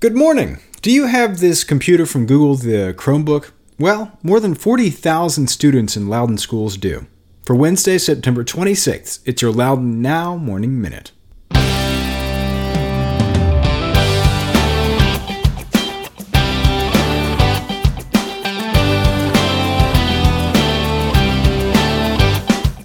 Good morning. Do you have this computer from Google, the Chromebook? Well, more than 40,000 students in Loudoun schools do. For Wednesday, September 26th, it's your Loudoun Now Morning Minute.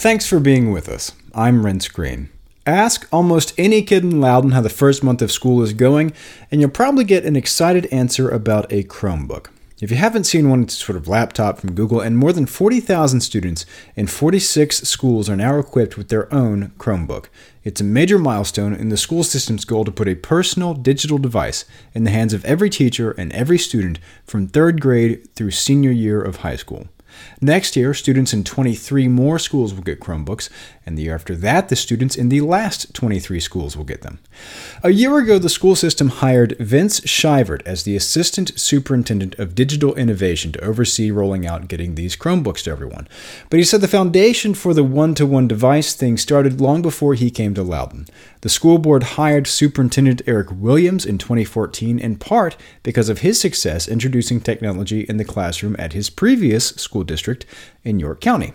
Thanks for being with us. I'm Renss Greene. Ask almost any kid in Loudoun how the first month of school is going, and you'll probably get an excited answer about a Chromebook. If you haven't seen one it's sort of laptop from Google, and more than 40,000 students in 46 schools are now equipped with their own Chromebook. It's a major milestone in the school system's goal to put a personal digital device in the hands of every teacher and every student from third grade through senior year of high school. Next year, students in 23 more schools will get Chromebooks, and the year after that, the students in the last 23 schools will get them. A year ago, the school system hired Vince Scheivert as the Assistant Superintendent of Digital Innovation to oversee rolling out getting these Chromebooks to everyone. But he said the foundation for the one to one device thing started long before he came to Loudoun. The school board hired Superintendent Eric Williams in 2014 in part because of his success introducing technology in the classroom at his previous school district in York County.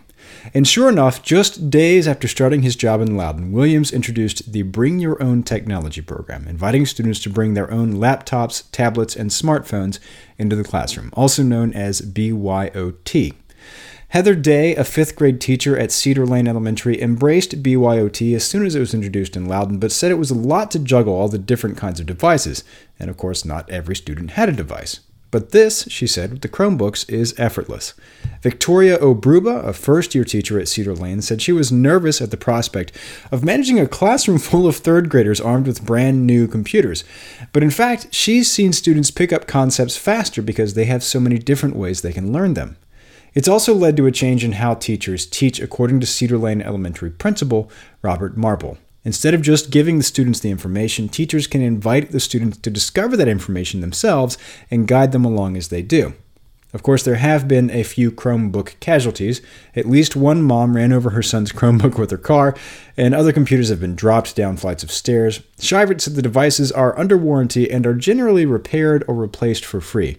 And sure enough, just days after starting his job in Loudoun, Williams introduced the Bring Your Own Technology program, inviting students to bring their own laptops, tablets, and smartphones into the classroom, also known as BYOT. Heather Day, a fifth grade teacher at Cedar Lane Elementary, embraced BYOT as soon as it was introduced in Loudoun, but said it was a lot to juggle all the different kinds of devices, and of course, not every student had a device. But this, she said, with the Chromebooks is effortless. Victoria Obruba, a first year teacher at Cedar Lane, said she was nervous at the prospect of managing a classroom full of third graders armed with brand new computers. But in fact, she's seen students pick up concepts faster because they have so many different ways they can learn them. It's also led to a change in how teachers teach, according to Cedar Lane Elementary principal Robert Marble. Instead of just giving the students the information, teachers can invite the students to discover that information themselves and guide them along as they do. Of course, there have been a few Chromebook casualties. At least one mom ran over her son's Chromebook with her car, and other computers have been dropped down flights of stairs. Scheivert said the devices are under warranty and are generally repaired or replaced for free.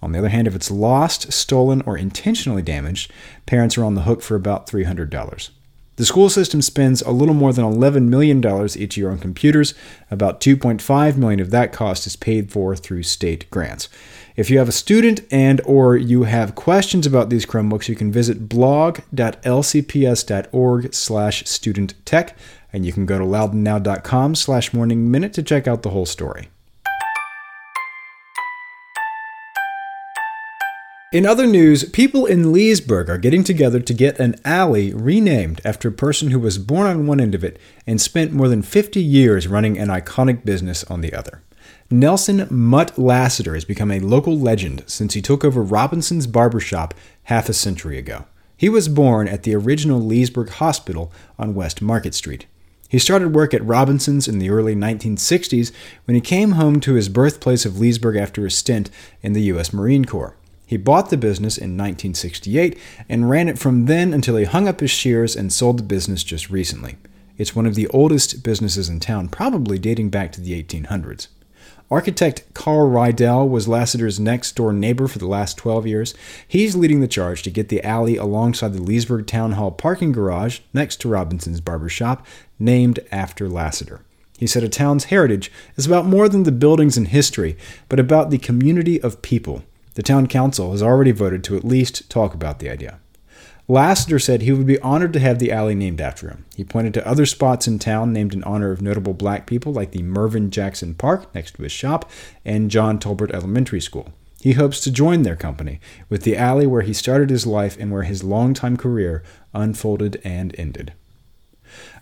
On the other hand, if it's lost, stolen, or intentionally damaged, parents are on the hook for about $300. The school system spends a little more than $11 million each year on computers. About 2.5 million of that cost is paid for through state grants. If you have a student and or you have questions about these Chromebooks, you can visit blog.lcps.org slash studenttech, and you can go to loudounnow.com slash morning minute to check out the whole story. In other news, people in Leesburg are getting together to get an alley renamed after a person who was born on one end of it and spent more than 50 years running an iconic business on the other. Nelson Mutt Lassiter has become a local legend since he took over Robinson's barbershop half a century ago. He was born at the original Leesburg Hospital on West Market Street. He started work at Robinson's in the early 1960s when he came home to his birthplace of Leesburg after a stint in the U.S. Marine Corps. He bought the business in 1968 and ran it from then until he hung up his shears and sold the business just recently. It's one of the oldest businesses in town, probably dating back to the 1800s. Architect Carl Rydell was Lassiter's next door neighbor for the last 12 years. He's leading the charge to get the alley alongside the Leesburg Town Hall parking garage next to Robinson's barber shop, named after Lassiter. He said a town's heritage is about more than the buildings and history, but about the community of people. The town council has already voted to at least talk about the idea. Lassiter said he would be honored to have the alley named after him. He pointed to other spots in town named in honor of notable black people, like the Mervyn Jackson Park next to his shop and John Tolbert Elementary School. He hopes to join their company with the alley where he started his life and where his longtime career unfolded and ended.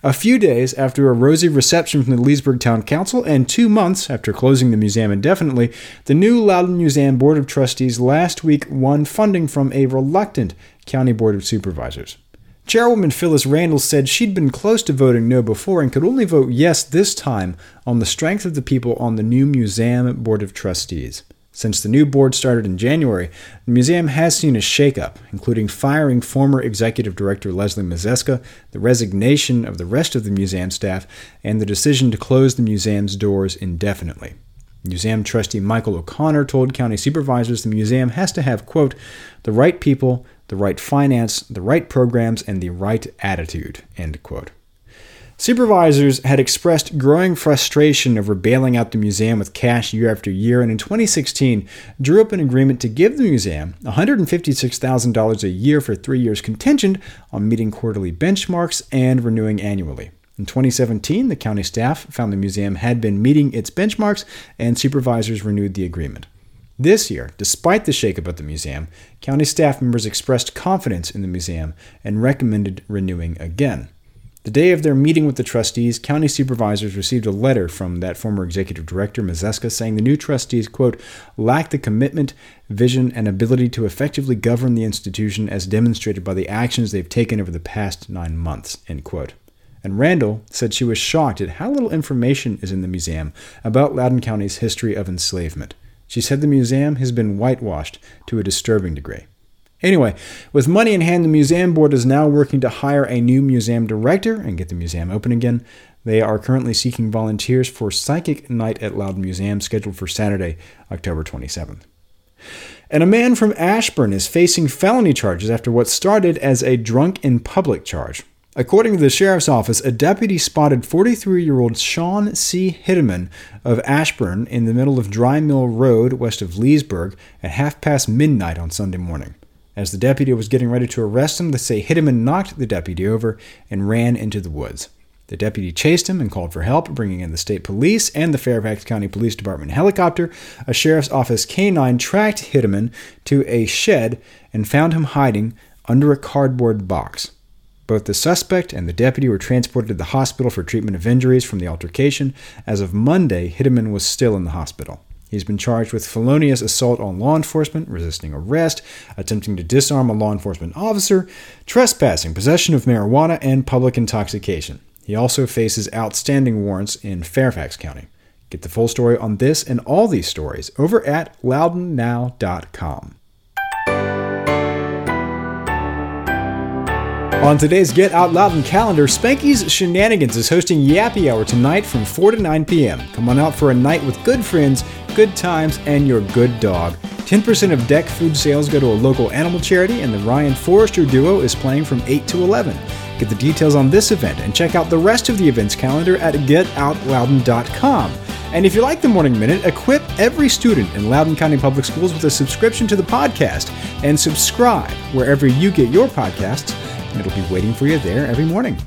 A few days after a rosy reception from the Leesburg Town Council and two months after closing the museum indefinitely, the new Loudoun Museum Board of Trustees last week won funding from a reluctant County Board of Supervisors. Chairwoman Phyllis Randall said she'd been close to voting no before and could only vote yes this time on the strength of the people on the new Museum Board of Trustees. Since the new board started in January, the museum has seen a shakeup, including firing former executive director Leslie Mazeska, the resignation of the rest of the museum staff, and the decision to close the museum's doors indefinitely. Museum trustee Michael O'Connor told county supervisors the museum has to have, quote, the right people the right finance, the right programs, and the right attitude. End quote. Supervisors had expressed growing frustration over bailing out the museum with cash year after year, and in 2016 drew up an agreement to give the museum $156,000 a year for three years contingent on meeting quarterly benchmarks and renewing annually. In 2017, the county staff found the museum had been meeting its benchmarks, and supervisors renewed the agreement. This year, despite the shakeup at the museum, county staff members expressed confidence in the museum and recommended renewing again. The day of their meeting with the trustees, county supervisors received a letter from that former executive director, Mazeska, saying the new trustees, quote, lack the commitment, vision, and ability to effectively govern the institution as demonstrated by the actions they've taken over the past nine months, end quote. And Randall said she was shocked at how little information is in the museum about Loudoun County's history of enslavement. She said the museum has been whitewashed to a disturbing degree. Anyway, with money in hand, the museum board is now working to hire a new museum director and get the museum open again. They are currently seeking volunteers for Psychic Night at Loudoun Museum, scheduled for Saturday, October 27th. And a man from Ashburn is facing felony charges after what started as a drunk in public charge. According to the sheriff's office, a deputy spotted 43 year old Sean C. Hitteman of Ashburn in the middle of Dry Mill Road west of Leesburg at half past midnight on Sunday morning. As the deputy was getting ready to arrest him, the say Hitteman knocked the deputy over and ran into the woods. The deputy chased him and called for help, bringing in the state police and the Fairfax County Police Department helicopter. A sheriff's office canine tracked Hitteman to a shed and found him hiding under a cardboard box. Both the suspect and the deputy were transported to the hospital for treatment of injuries from the altercation. As of Monday, Hitteman was still in the hospital. He's been charged with felonious assault on law enforcement, resisting arrest, attempting to disarm a law enforcement officer, trespassing, possession of marijuana, and public intoxication. He also faces outstanding warrants in Fairfax County. Get the full story on this and all these stories over at loudounnow.com. On today's Get Out Loudoun calendar, Spanky's Shenanigans is hosting Yappy Hour tonight from 4 to 9 p.m. Come on out for a night with good friends, good times, and your good dog. 10% of deck food sales go to a local animal charity, and the Ryan Forrester Duo is playing from 8 to 11. Get the details on this event and check out the rest of the events calendar at getoutloudoun.com. And if you like the Morning Minute, equip every student in Loudoun County Public Schools with a subscription to the podcast and subscribe wherever you get your podcasts It'll be waiting for you there every morning.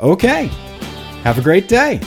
Okay, have a great day.